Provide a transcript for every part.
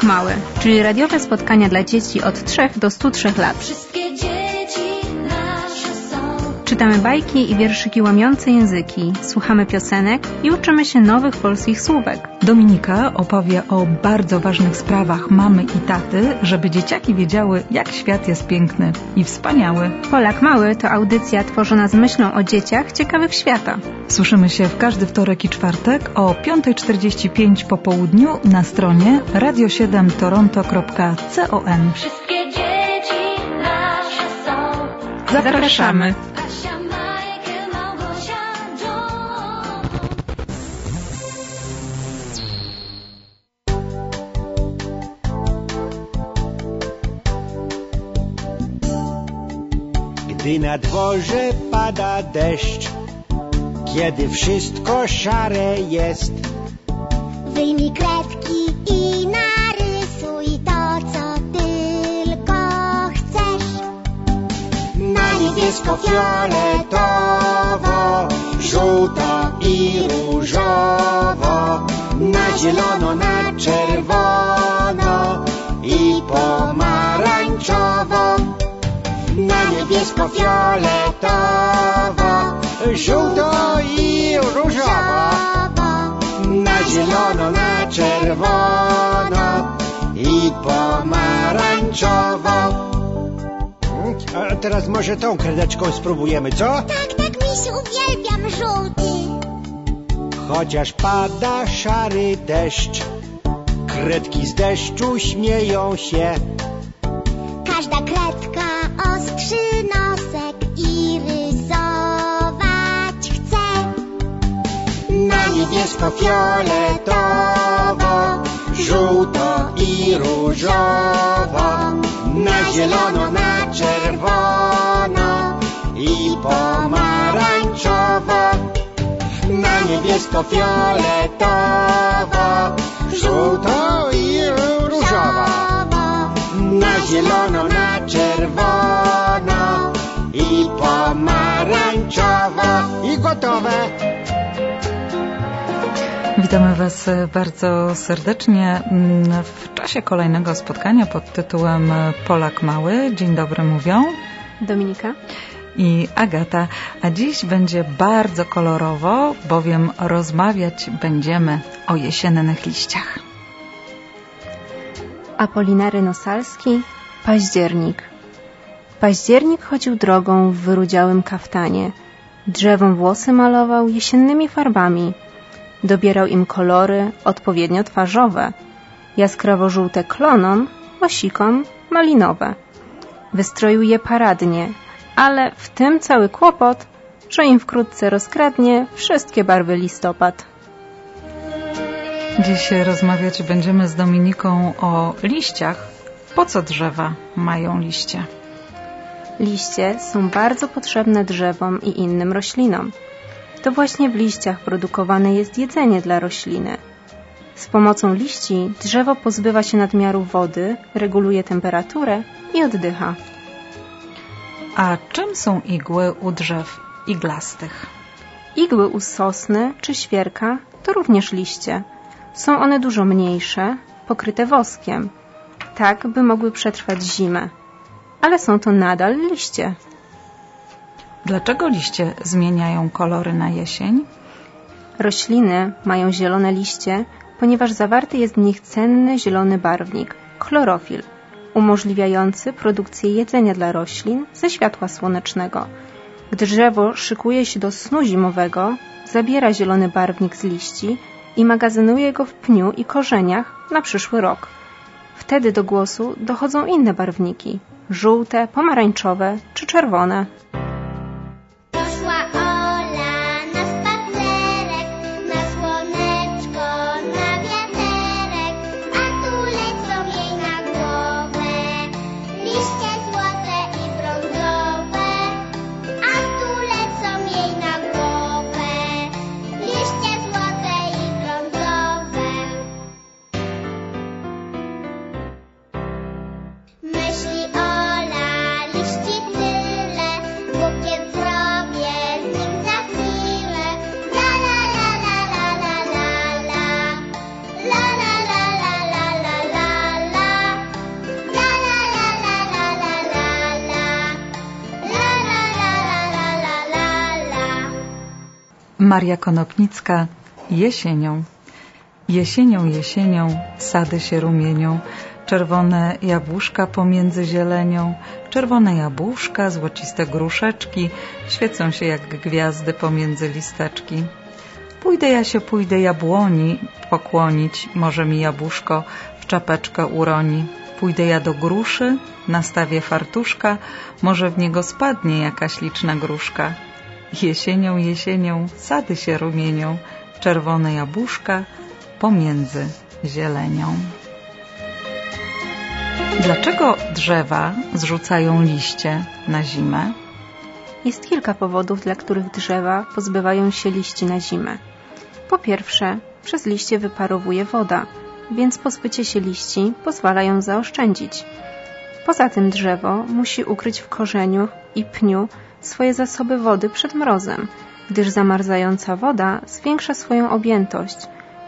Polak Mały, czyli radiowe spotkania dla dzieci od 3 do 103 lat. Czytamy bajki i wierszyki łamiące języki, słuchamy piosenek i uczymy się nowych polskich słówek. Dominika opowie o bardzo ważnych sprawach mamy i taty, żeby dzieciaki wiedziały, jak świat jest piękny i wspaniały. Polak Mały to audycja tworzona z myślą o dzieciach ciekawych świata. Słyszymy się w każdy wtorek i czwartek o 5.45 po południu na stronie radio7toronto.com. Wszystkie dzieci nasze są. Zapraszamy. Gdy na dworze pada deszcz, kiedy wszystko szare jest, Wyjmij kredki i narysuj to, co tylko chcesz. na niebiesko, fioletowo, żółto i różowo, na zielono, na czerwono i pomarańczowo, na niebiesko, fioletowo, żółto i różowo. na zielono, na czerwono i pomarańczowo. A teraz może tą kredeczką spróbujemy, co? Tak, tak, misiu, uwielbiam żółty. Chociaż pada szary deszcz, kredki z deszczu śmieją się. Każda kredka Na niebiesko, fioletowo, żółto i różowo, na zielono, na czerwono i pomarańczowo, na niebiesko, fioletowo, żółto i różowo, na zielono, na czerwono i pomarańczowo i gotowe. Witamy Was bardzo serdecznie w czasie kolejnego spotkania pod tytułem Polak Mały. Dzień dobry mówią Dominika? i Agata. A dziś będzie bardzo kolorowo, bowiem rozmawiać będziemy o jesiennych liściach. Apolinary Nosalski, Październik. Październik chodził drogą w wyrudziałym kaftanie. Drzewom włosy malował jesiennymi farbami. Dobierał im kolory odpowiednio twarzowe. Jaskrawo-żółte klonom, osikom malinowe. Wystroił je paradnie, ale w tym cały kłopot, że im wkrótce rozkradnie wszystkie barwy listopad. Dziś rozmawiać będziemy z Dominiką o liściach. Po co drzewa mają liście? Liście są bardzo potrzebne drzewom i innym roślinom. To właśnie w liściach produkowane jest jedzenie dla rośliny. Z pomocą liści drzewo pozbywa się nadmiaru wody, reguluje temperaturę i oddycha. A czym są igły u drzew iglastych? Igły u sosny czy świerka to również liście. Są one dużo mniejsze, pokryte woskiem, tak by mogły przetrwać zimę. Ale są to nadal liście. Dlaczego liście zmieniają kolory na jesień? Rośliny mają zielone liście, ponieważ zawarty jest w nich cenny zielony barwnik chlorofil, umożliwiający produkcję jedzenia dla roślin ze światła słonecznego. Gdy drzewo szykuje się do snu zimowego, zabiera zielony barwnik z liści i magazynuje go w pniu i korzeniach na przyszły rok. Wtedy do głosu dochodzą inne barwniki żółte, pomarańczowe czy czerwone. Maria Konopnicka jesienią. Jesienią, jesienią sady się rumienią, czerwone jabłuszka pomiędzy zielenią, czerwone jabłuszka, złociste gruszeczki, świecą się jak gwiazdy pomiędzy listeczki. Pójdę ja się pójdę jabłoni pokłonić, może mi jabłuszko w czapeczkę uroni. Pójdę ja do gruszy, nastawię fartuszka, może w niego spadnie jakaś liczna gruszka. Jesienią, jesienią sady się rumienią, czerwone jabłuszka pomiędzy zielenią. Dlaczego drzewa zrzucają liście na zimę? Jest kilka powodów, dla których drzewa pozbywają się liści na zimę. Po pierwsze, przez liście wyparowuje woda, więc pozbycie się liści pozwala ją zaoszczędzić. Poza tym drzewo musi ukryć w korzeniu i pniu swoje zasoby wody przed mrozem, gdyż zamarzająca woda zwiększa swoją objętość,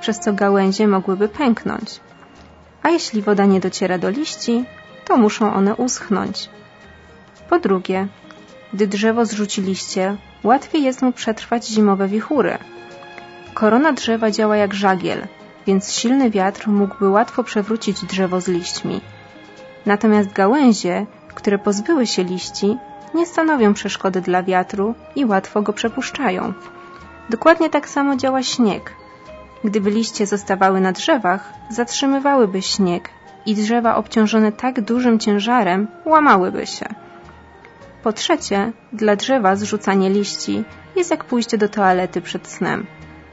przez co gałęzie mogłyby pęknąć. A jeśli woda nie dociera do liści, to muszą one uschnąć. Po drugie, gdy drzewo zrzuci liście, łatwiej jest mu przetrwać zimowe wichury. Korona drzewa działa jak żagiel, więc silny wiatr mógłby łatwo przewrócić drzewo z liśćmi. Natomiast gałęzie, które pozbyły się liści, nie stanowią przeszkody dla wiatru i łatwo go przepuszczają. Dokładnie tak samo działa śnieg. Gdyby liście zostawały na drzewach, zatrzymywałyby śnieg i drzewa obciążone tak dużym ciężarem łamałyby się. Po trzecie, dla drzewa zrzucanie liści jest jak pójście do toalety przed snem.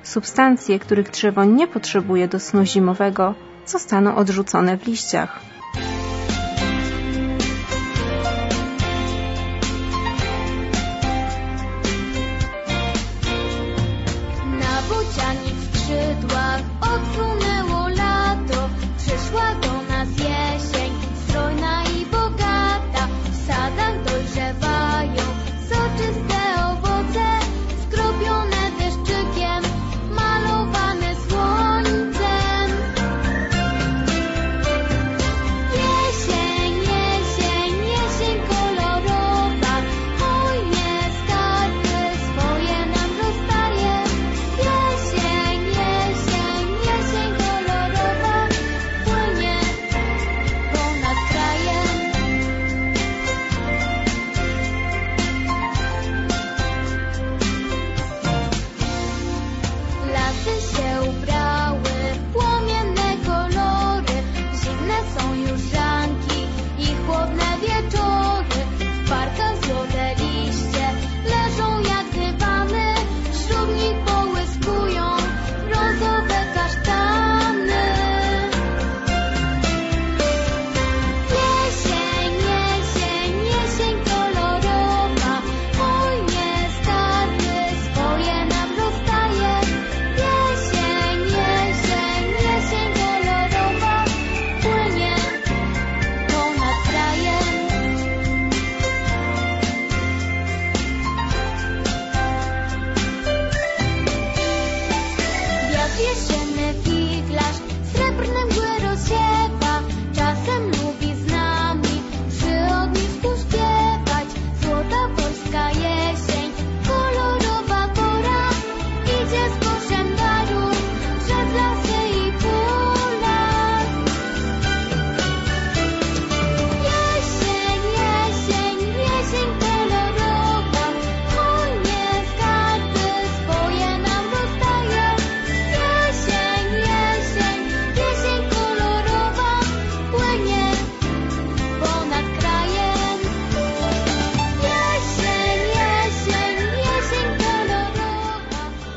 Substancje, których drzewo nie potrzebuje do snu zimowego, zostaną odrzucone w liściach.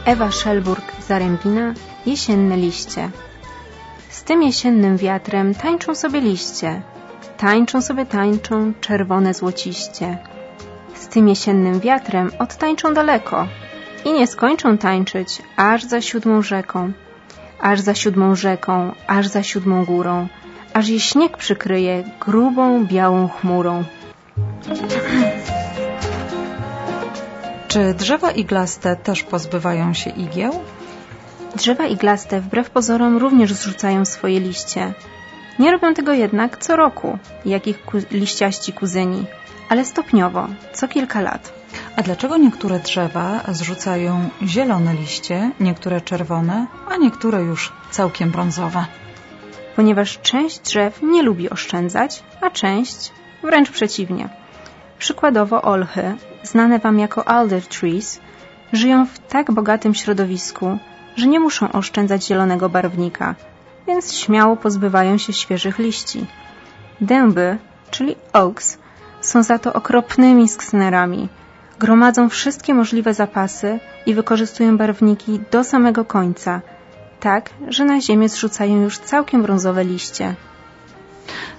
Ewa Szelburg, Zarębina, Jesienne liście. Z tym jesiennym wiatrem tańczą sobie liście. Tańczą sobie tańczą, czerwone złociście. Z tym jesiennym wiatrem odtańczą daleko i nie skończą tańczyć aż za siódmą rzeką. Aż za siódmą rzeką, aż za siódmą górą, aż je śnieg przykryje grubą, białą chmurą. Czy drzewa iglaste też pozbywają się igieł? Drzewa iglaste wbrew pozorom również zrzucają swoje liście. Nie robią tego jednak co roku, jak ich ku liściaści kuzyni, ale stopniowo, co kilka lat. A dlaczego niektóre drzewa zrzucają zielone liście, niektóre czerwone, a niektóre już całkiem brązowe? Ponieważ część drzew nie lubi oszczędzać, a część wręcz przeciwnie. Przykładowo olchy, znane Wam jako alder trees, żyją w tak bogatym środowisku, że nie muszą oszczędzać zielonego barwnika, więc śmiało pozbywają się świeżych liści. Dęby, czyli oaks, są za to okropnymi sknenerami. Gromadzą wszystkie możliwe zapasy i wykorzystują barwniki do samego końca, tak, że na ziemię zrzucają już całkiem brązowe liście.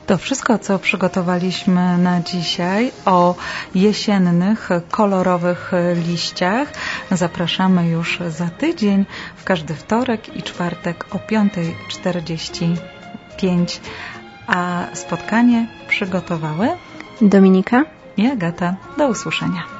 To wszystko, co przygotowaliśmy na dzisiaj o jesiennych, kolorowych liściach. Zapraszamy już za tydzień, w każdy wtorek i czwartek o 5.45. A spotkanie przygotowały Dominika? i Agata. Do usłyszenia.